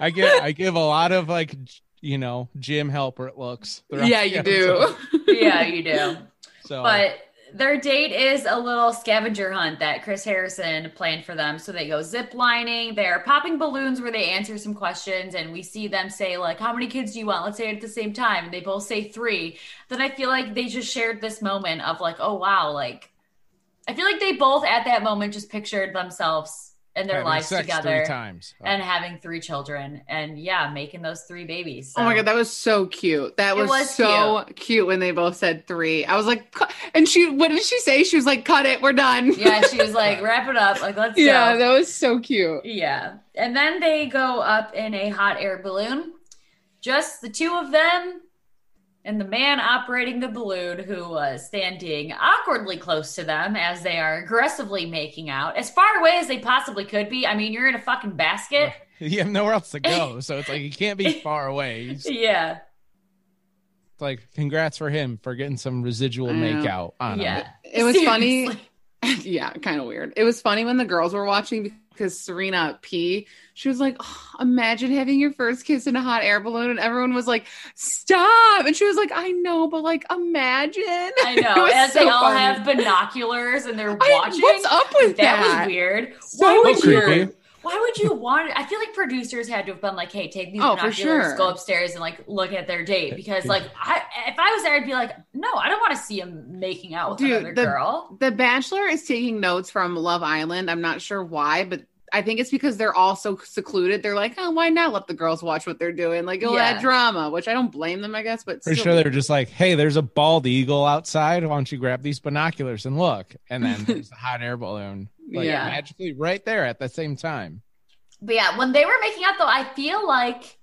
I give I give a lot of like you know Jim It looks. throughout yeah, you [laughs] do. yeah, you do. So, But their date is a little scavenger hunt that Chris Harrison planned for them. So they go zip lining. They're popping balloons where they answer some questions, and we see them say like, "How many kids do you want?" Let's say it at the same time, and they both say three. Then I feel like they just shared this moment of like, "Oh wow!" Like, I feel like they both at that moment just pictured themselves and their having lives sex together three times. Oh. and having three children, and yeah, making those three babies. Oh my god, that was so cute. That was, was so cute. when they both said three. I was like, and she, what did she say? She was like, "Cut it, we're done." yeah, she was [laughs] like, "Wrap it up, like let's yeah, go." that was so cute. Yeah. And then they go up in a hot air balloon. Just the two of them and the man operating the balloon who was standing awkwardly close to them as they are aggressively making out, as far away as they possibly could be. I mean, you're in a fucking basket. [laughs] You have nowhere else to go, [laughs] so it's like you can't be far away. He's- It's Yeah. like congrats for him for getting some residual I know. make out on Yeah. him. It was funny. [laughs] Yeah, kind of weird. It was funny when the girls were watching because Serena P. She was like, "Oh, "Imagine having your first kiss in a hot air balloon," and everyone was like, "Stop!" And she was like, "I know, but like, imagine." I know. [laughs] As so they all funny. have binoculars and they're I- watching. what's up with that? that? was weird. So Why would you? Why would you want? I feel like producers had to have been like, "Hey, take these Oh, binoculars, sure. go upstairs, and like look at their date." Because like, I if I was there, I'd be like, "No, I don't want to see him making out with another the, girl." the Bachelor is taking notes from Love Island. I'm not sure why, but I think it's because they're all so secluded. They're like, oh, why not let the girls watch what they're doing? Like, it'll Yeah. add drama, which I don't blame them, I guess. But Pretty still- sure they're just like, hey, there's a bald eagle outside. Why don't you grab these binoculars and look? And then [laughs] there's the hot air balloon. Like Yeah. magically right there at the same time. But yeah, when they were making out, though, I feel like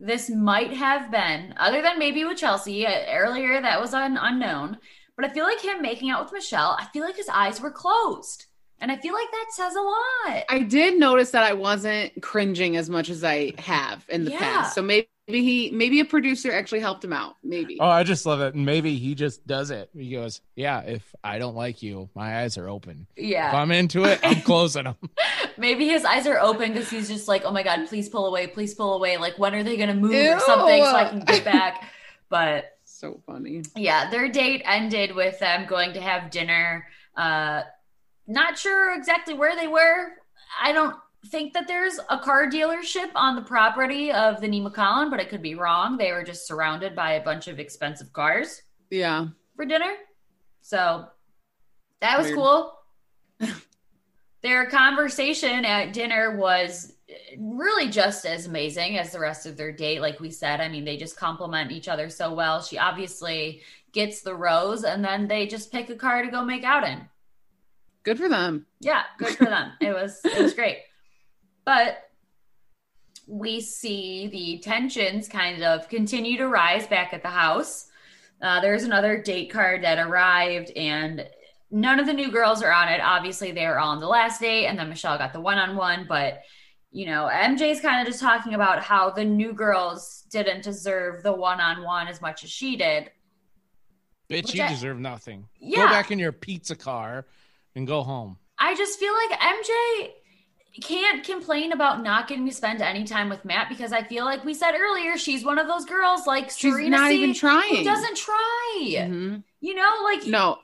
this might have been, other than maybe with Chelsea uh, earlier, that was an unknown. But I feel like him making out with Michelle, I feel like his eyes were closed. And I feel like that says a lot. I did notice that I wasn't cringing as much as I have in the Yeah. past. So maybe he, maybe a producer actually helped him out. Maybe. Oh, I just love it. And maybe he just does it. He goes, Yeah, if I don't like you, my eyes are open. Yeah, if. I'm into it, I'm closing them. [laughs] Maybe his eyes are open because he's just like, oh my God, please pull away, please pull away. Like, when are they going to move or something so I can get back? [laughs] But So funny. yeah, their date ended with them going to have dinner. Uh, not sure exactly where they were. I don't think that there's a car dealership on the property of the Nemacolin, but I could be wrong. They were just surrounded by a bunch of expensive cars Yeah. for dinner. So that was Weird. cool. [laughs] Their conversation at dinner was really just as amazing as the rest of their date. Like we said, I mean, they just compliment each other so well. She obviously gets the rose, and then they just pick a car to go make out in. Good for them. Yeah, good for them. It was it was great. But we see the tensions kind of continue to rise back at the house. Uh, there's another date card that arrived, and none of the new girls are on it. Obviously, they were all on the last date, and then Michelle got the one on one. But you know, MJ's kind of just talking about how the new girls didn't deserve the one on one as much as she did. Bitch, you I- deserve nothing. Yeah. Go back in your pizza car and go home. I just feel like MJ can't complain about not getting to spend any time with Matt because I feel like we said earlier, she's one of those girls like She's Serena not C, even trying. Who doesn't try. Mhm. You know, like No.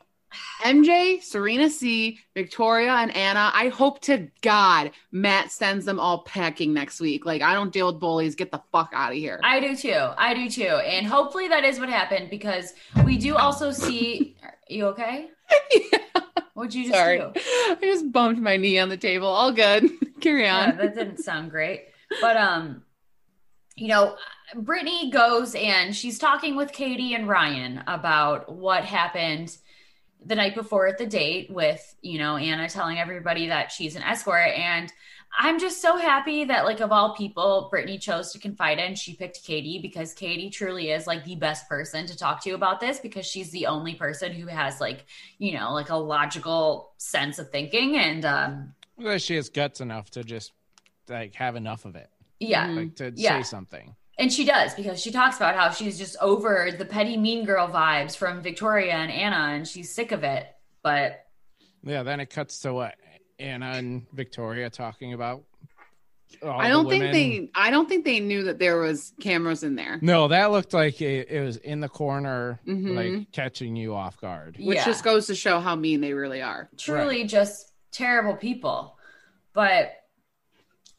MJ, Serena C, Victoria, and Anna. I hope to God Matt sends them all packing next week. Like, I don't deal with bullies. Get the fuck out of here. I do too. I do too. And hopefully that is what happened because we do also see. Are you okay? [laughs] [laughs] What'd you just Sorry. do? [laughs] I just bumped my knee on the table. All good. [laughs] Carry Yeah, on. that didn't sound great. But um, you know, Brittany goes and she's talking with Katie and Ryan about what happened the night before at the date with, you know, Anna telling everybody that she's an escort. And I'm just so happy that, like, of all people, Brittany chose to confide in. She picked Katie because Katie truly is like the best person to talk to about this because she's the only person who has, like, you know, like a logical sense of thinking. And, um, Well, she has guts enough to just like have enough of it, yeah. like to Yeah. say something. And she does because she talks about how she's just over the petty mean girl vibes from Victoria and Anna and she's sick of it. But Yeah, then it cuts to what Anna and Victoria talking about. all I don't think women. they. I don't think they knew that there was cameras in there, No, that looked like it, it was in the corner, Mhm. like catching you off guard. which Yeah. just goes to show how mean they really are. truly just terrible people. But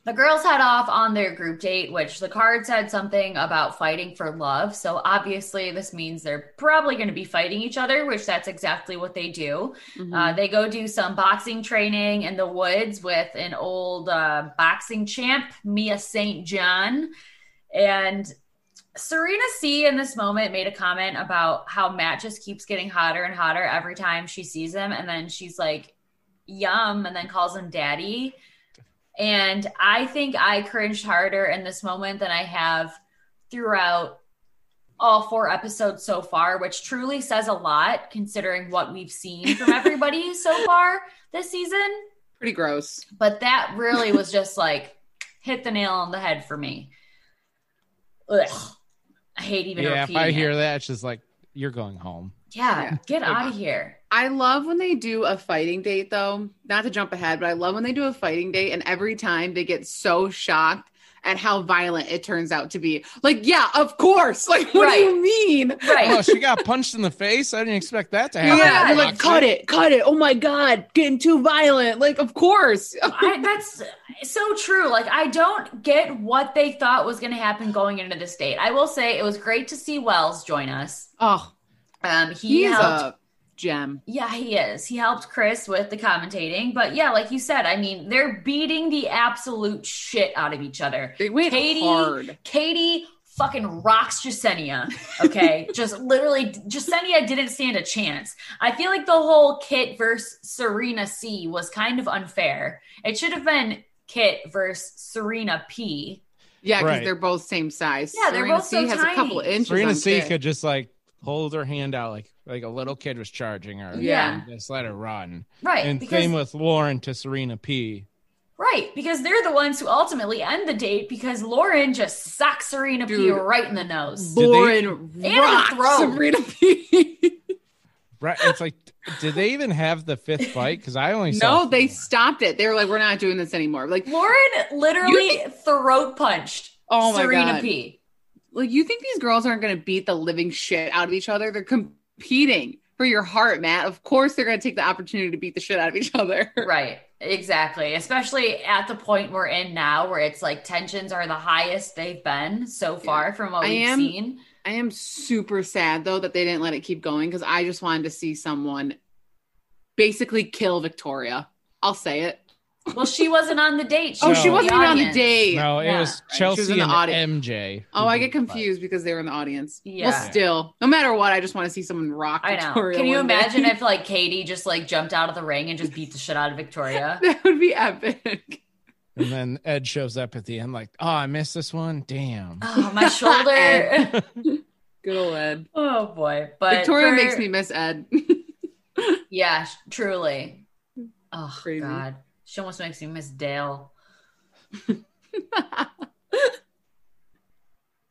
the girls head off on their group date, which the card said something about fighting for love. So obviously, this means they're probably going to be fighting each other, which that's exactly what they do. Mm-hmm. Uh, they go do some boxing training in the woods with an old uh, boxing champ, Mia St. John. And Serena C in this moment made a comment about how Matt just keeps getting hotter and hotter every time she sees him. And then she's like, yum, and then calls him daddy. And I think I cringed harder in this moment than I have throughout all four episodes so far, which truly says a lot considering what we've seen from [laughs] everybody so far this season. Pretty gross. But that really was just like hit the nail on the head for me. Ugh. I hate even yeah, if repeating I it. hear that, it's just like you're going home. Yeah, Yeah. get out of here. I love when they do a fighting date, though. Not to jump ahead, but I love when they do a fighting date, and every time they get so shocked at how violent it turns out to be. Like, yeah, of course. [laughs] Like, what do you mean? Right. Oh, she got punched in the face. I didn't expect that to happen. Yeah, they're like, cut it, cut it. Oh my god, getting too violent. Like, of course. [laughs] I, that's so true. Like, I don't get what they thought was going to happen going into this date. I will say it was great to see Wells join us. Oh, Um, he he is helped. a gem. Yeah, he is. He helped Chris with the commentating. But yeah, like you said, I mean, they're beating the absolute shit out of each other. They went Katie, hard. Katie fucking rocks Jessenia. Okay. [laughs] Just literally, Jessenia didn't stand a chance. I feel like the whole Kit versus Serena C was kind of unfair. It should have been Kit versus Serena P. Yeah, because Right. they're both same size. Yeah, they're Serena both so C has a couple tiny. inches. Serena on C Kit. could just like hold her hand out like like a little kid was charging her. Yeah. and Just let her run. Right. And because, same with Lauren to Serena P. right. Because they're the ones who ultimately end the date because Lauren just socks Serena P right in the nose. Did they- Lauren And rocks. Serena P. [laughs] Right. It's like, did they even have the fifth fight? Because I only saw. no, they stopped it. They were like, we're not doing this anymore. Like, Lauren literally throat punched Oh my Serena God. P. like you think these girls aren't going to beat the living shit out of each other? They're competing for your heart, Matt. Of course, they're going to take the opportunity to beat the shit out of each other. [laughs] Right. Exactly. Especially at the point we're in now where it's like tensions are the highest they've been so far from what I we've am- seen. I am super sad though that they didn't let it keep going because I just wanted to see someone basically kill Victoria. I'll say it. Well, she wasn't on the date. Oh, she wasn't even on the date. No, it Yeah. was Right. Chelsea was and audience. MJ. Oh, I get the fight. confused because they were in the audience. Yeah. Well, still, no matter what, I just want to see someone rock. I know. Victoria Can you one day. imagine if [laughs] like Katie just like jumped out of the ring and just beat the shit out of Victoria? [laughs] that would be epic? And then Ed shows up at the end, like, oh, I missed this one. Damn. Oh, my shoulder. [laughs] Good old Ed. oh boy. But Victoria for- makes me miss Ed. Yeah, truly. Oh Crazy. God. She almost makes me miss Dale. [laughs]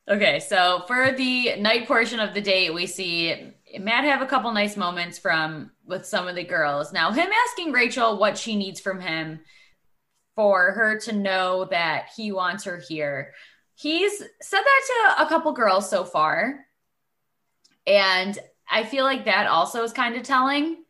okay, so for the night portion of the date, we see Matt have a couple nice moments from with some of the girls. Now, him asking Rachel what she needs from him for her to know that he wants her here. He's said that to a couple girls so far. And I feel like that also is kind of telling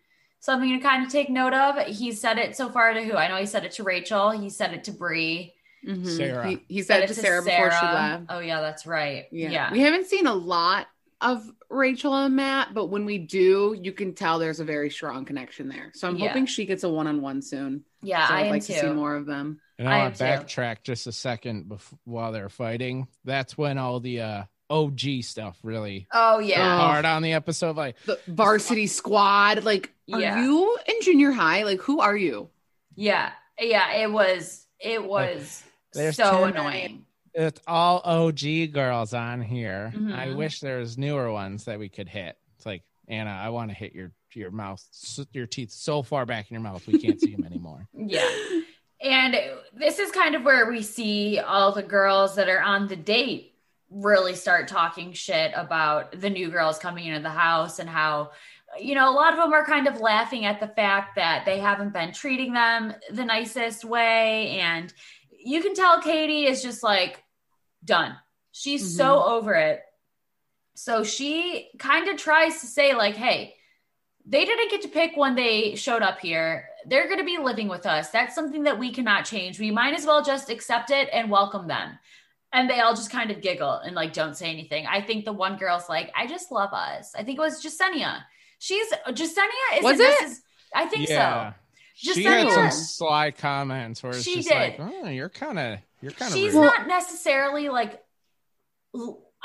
something to kind of take note of. He said it so far to who? I know he said it to Rachel. He said it to Bri. Mhm. Sarah. He, he said it to Sarah, before she left. Oh yeah, that's right. Yeah. We haven't seen a lot of Rachel and Matt, but when we do, you can tell there's a very strong connection there. So I'm Yeah. hoping she gets a one on one soon. Yeah, so I I'd am like to see more of them. And I I want to too. backtrack just a second before, while they're fighting. That's when all the uh, OG stuff really Oh yeah. hard on the episode. Like, The varsity squad, like, are Yeah. you in junior high? Like, who are you? Yeah. Yeah. It was it was There's so too many- annoying. it's all OG girls on here. I Mhm. wish there was newer ones that we could hit. It's like Anna, I want to hit your your mouth, your teeth so far back in your mouth we can't see them anymore. [laughs] Yeah. And this is kind of where we see all the girls that are on the date really start talking shit about the new girls coming into the house and how, you know, a lot of them are kind of laughing at the fact that they haven't been treating them the nicest way. And you can tell Katie is just like done. She's mm-hmm. so over it. So she kind of tries to say, like, hey, they didn't get to pick when they showed up here. They're going to be living with us. That's something that we cannot change. We might as well just accept it and welcome them. And they all just kind of giggle and like don't say anything. I think the one girl's like, I just love us. I think it was Jessenia. She's Jessenia is Was this it? is- I think yeah. so. She had some sly comments where it's She just did. like, oh, you're kind of, you're kind of. she's rude. not necessarily like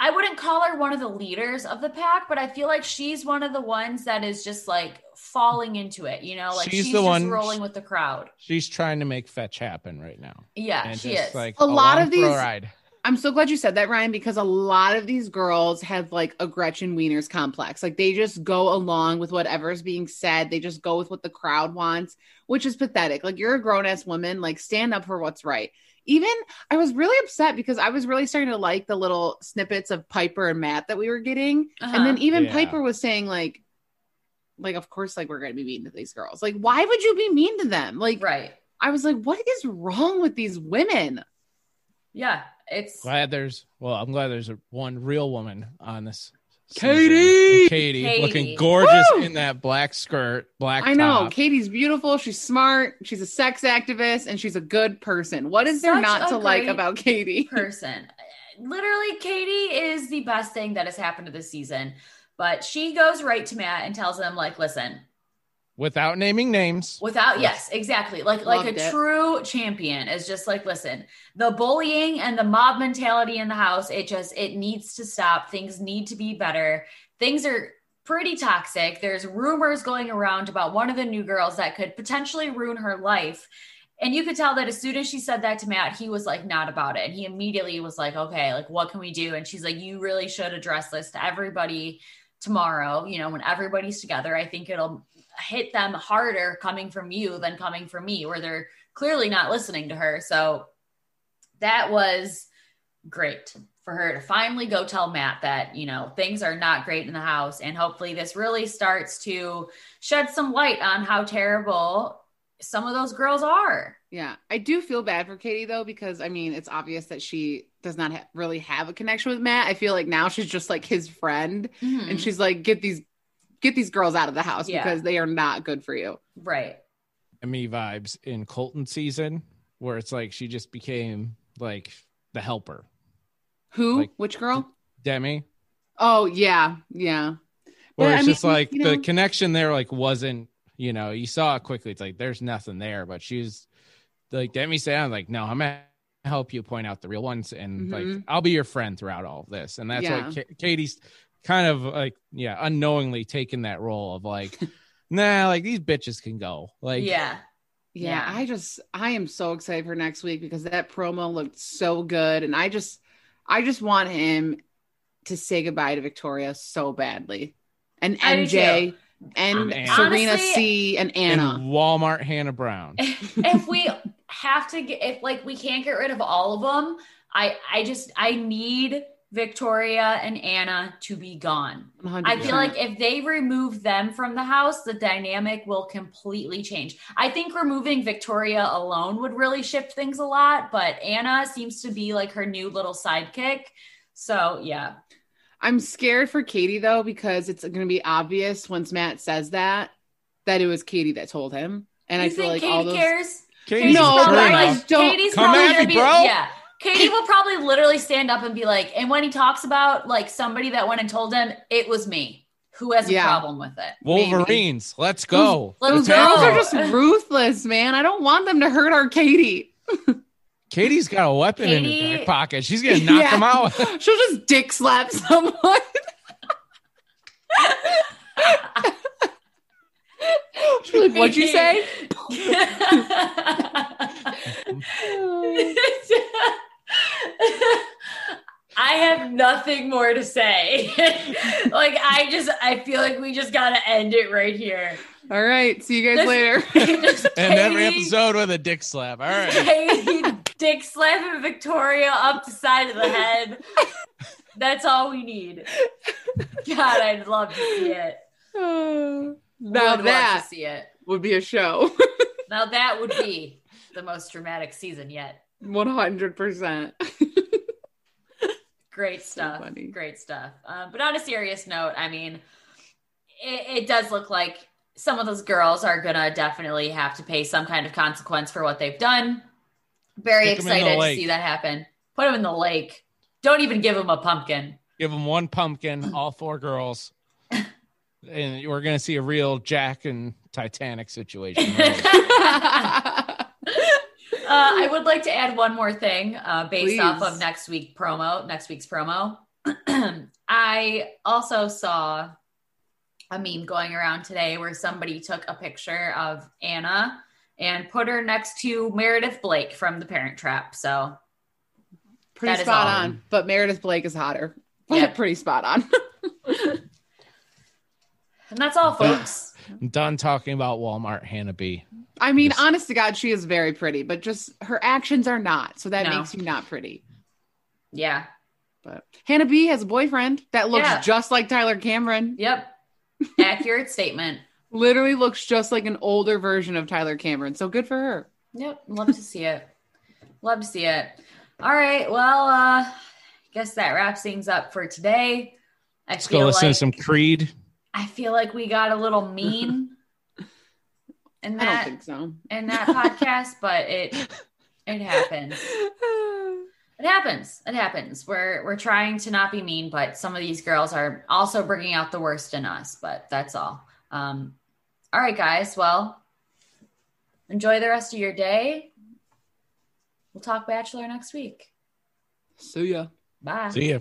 I wouldn't call her one of the leaders of the pack, but I feel like she's one of the ones that is just like falling into it, you know, like She's she's, the just one- rolling with the crowd. She's trying to make fetch happen right now. Yeah, and she just is. like A lot of these- ride. I'm so glad you said that, Ryan, because a lot of these girls have like a Gretchen Wieners complex. Like they just go along with whatever's being said. They just go with what the crowd wants, which is pathetic. Like you're a grown ass woman, like stand up for what's right. Even I was really upset because I was really starting to like the little snippets of Pieper and Matt that we were getting. And then Uh-huh. even Yeah. Pieper was saying, like, like, of course, like we're gonna be mean to these girls. Like, why would you be mean to them? Like, right. I was like, what is wrong with these women? Yeah, it's Glad there's, well, I'm glad there's a, one real woman on this. Katie! Katie, Katie. looking gorgeous Woo! in that black skirt, black. I know top. Katie's beautiful. She's smart. She's a sex activist, and she's a good person. What is there Such not to like about Katie? [laughs] person. Literally, Katie is the best thing that has happened to this season. But she goes right to Matt and tells him, like, listen, without naming names. Without yes, exactly. Like like a it. true champion is just like listen, the bullying and the mob mentality in the house, it just it needs to stop. Things need to be better. Things are pretty toxic. There's rumors going around about one of the new girls that could potentially ruin her life. And you could tell that as soon as she said that to Matt, he was like not about it. And he immediately was like, okay, like what can we do? And she's like, you really should address this to everybody tomorrow. You know, when everybody's together, I think it'll hit them harder coming from you than coming from me, where they're clearly not listening to her. So that was great for her to finally go tell Matt that, you know, things are not great in the house. And hopefully this really starts to shed some light on how terrible some of those girls are. Yeah, I do feel bad for Katie though because I mean it's obvious that she does not ha- really have a connection with Matt. I feel like now she's just like his friend, Mhm. and she's like, get these get these girls out of the house Yeah. because they are not good for you. Right. me vibes in Colton season where it's like she just became like the helper. Who? Like- Which girl? Demi. Oh yeah, yeah. Where But, it's I just mean, like you the connection there like wasn't, you know, you saw it quickly. It's like there's nothing there, but she's like Demi said, I'm like, no, I'm gonna help you point out the real ones and like Mhm. I'll be your friend throughout all of this. And that's Yeah. what Ka- Katie's kind of like, yeah, unknowingly taking that role of like, [laughs] nah, like these bitches can go. Like yeah. Yeah, Yeah. I just I am so excited for next week because that promo looked so good and I just I just want him to say goodbye to Victoria so badly. And I do MJ and And- Serena Honestly- C and and Anna. Walmart Hannah Brown. [laughs] if we have to get if like we can't get rid of all of them i i just i need Victoria and Anna to be gone. 100%. I feel like if they remove them from the house, the dynamic will completely change. I think removing Victoria alone would really shift things a lot, but Anna seems to be like her new little sidekick. So, yeah. I'm scared for Katie though because it's going to be obvious once Matt says that that it was Katie that told him, and you I feel like Katie all those. cares? Katie's No, probably I like- don't- Katie's Come probably at gonna me, be, bro. Yeah. Katie will probably literally stand up and be like, and when he talks about like somebody that went and told him, it was me. Who has a problem with it? Wolverines, let's go. Let's Those go. girls are just ruthless, man. I don't want them to hurt our Katie. [laughs] Katie's got a weapon in her back pocket. She's gonna knock Yeah. him out. [laughs] [laughs] She'll just dick slap someone. She's like, What'd you say? [laughs] I have nothing more to say. [laughs] like I just I feel like we just gotta end it right here. All right. See you guys This- later. [laughs] Just and every episode with a dick slap. All right. Katie dick slapping Victoria up the side of the head. That's all we need. God, I'd love to see it. [sighs] now Would love that to see it. would be a show. Now that would be the most dramatic season yet. 100%. [laughs] Great stuff. funny. Great stuff. Um, but on a serious note, I mean, it, it does look like some of those girls are gonna definitely have to pay some kind of consequence for what they've done. Very Stick 'em in the excited to see that happen. Put them in the lake. Don't even give them a pumpkin. Give them one pumpkin, all four girls, [laughs] and we're gonna see a real Jack and Titanic situation. uh, [laughs] I would like to add one more thing uh, based off of next week promo, next week's promo. [clears throat] I also saw a meme going around today where somebody took a picture of Anna and put her next to Meredith Blake from The Parent Trap. So Pretty spot all. on. But Meredith Blake is hotter. Yeah. [laughs] Pretty spot on. [laughs] And that's all, folks. I'm done talking about Walmart Hannah B. I mean, Yes. honest to God, she is very pretty, but just her actions are not. So that No. makes you not pretty. Yeah. But Hannah B has a boyfriend that looks Yeah. just like Tyler Cameron. Yep. [laughs] Accurate statement. Literally looks just like an older version of Tyler Cameron. So good for her. Yep. Love to see it. Love to see it. All right. Well, uh, guess that wraps things up for today. I Let's go feel listen like to some Creed. I feel like we got a little mean [laughs] in I don't that think so. in that podcast, but it it happens. It happens. It happens. We're we're trying to not be mean, but some of these girls are also bringing out the worst in us. But that's all. Um, all right, guys. Well, enjoy the rest of your day. We'll talk Bachelor next week. See ya. Bye. See ya.